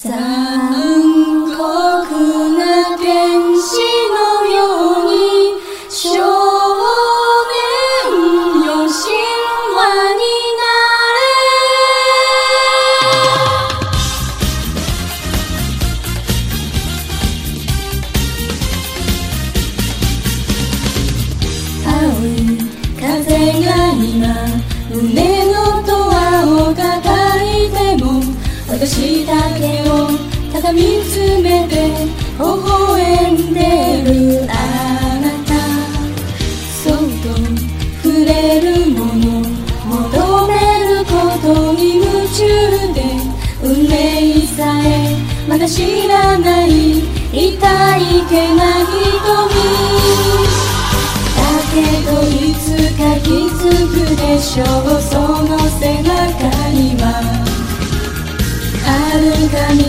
残酷な天使のように少年よ神話になれ。青い風が今胸私だけをただ見つめて微笑んでるあなた。そっと触れるもの求めることに夢中で運命さえまだ知らない痛いけな瞳。だけどいつか気づくでしょう。その遥か未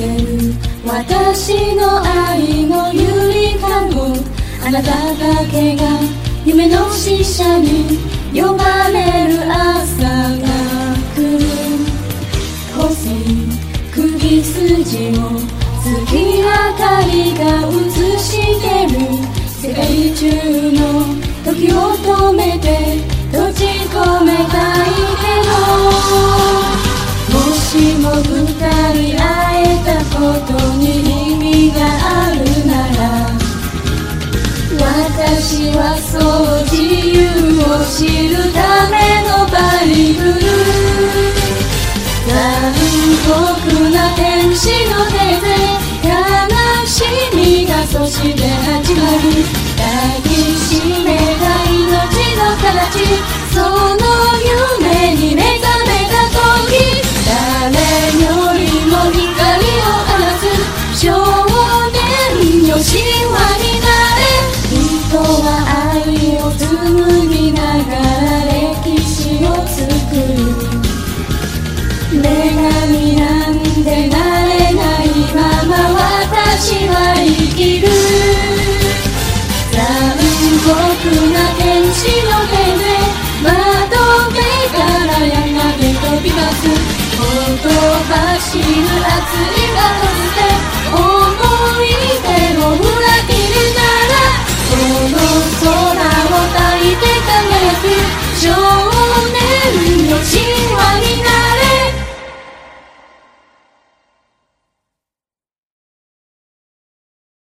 眠れてる私の愛のゆりかごあなただけが夢の使者に呼ばれる朝が来る。細い首筋を月明かりが映してる。世界中のして始まる抱きしめた命の形その夢に目覚めた時誰よりも光を放つ。少年よ神話になれ人は愛を紡ぎながら歴史を作る。が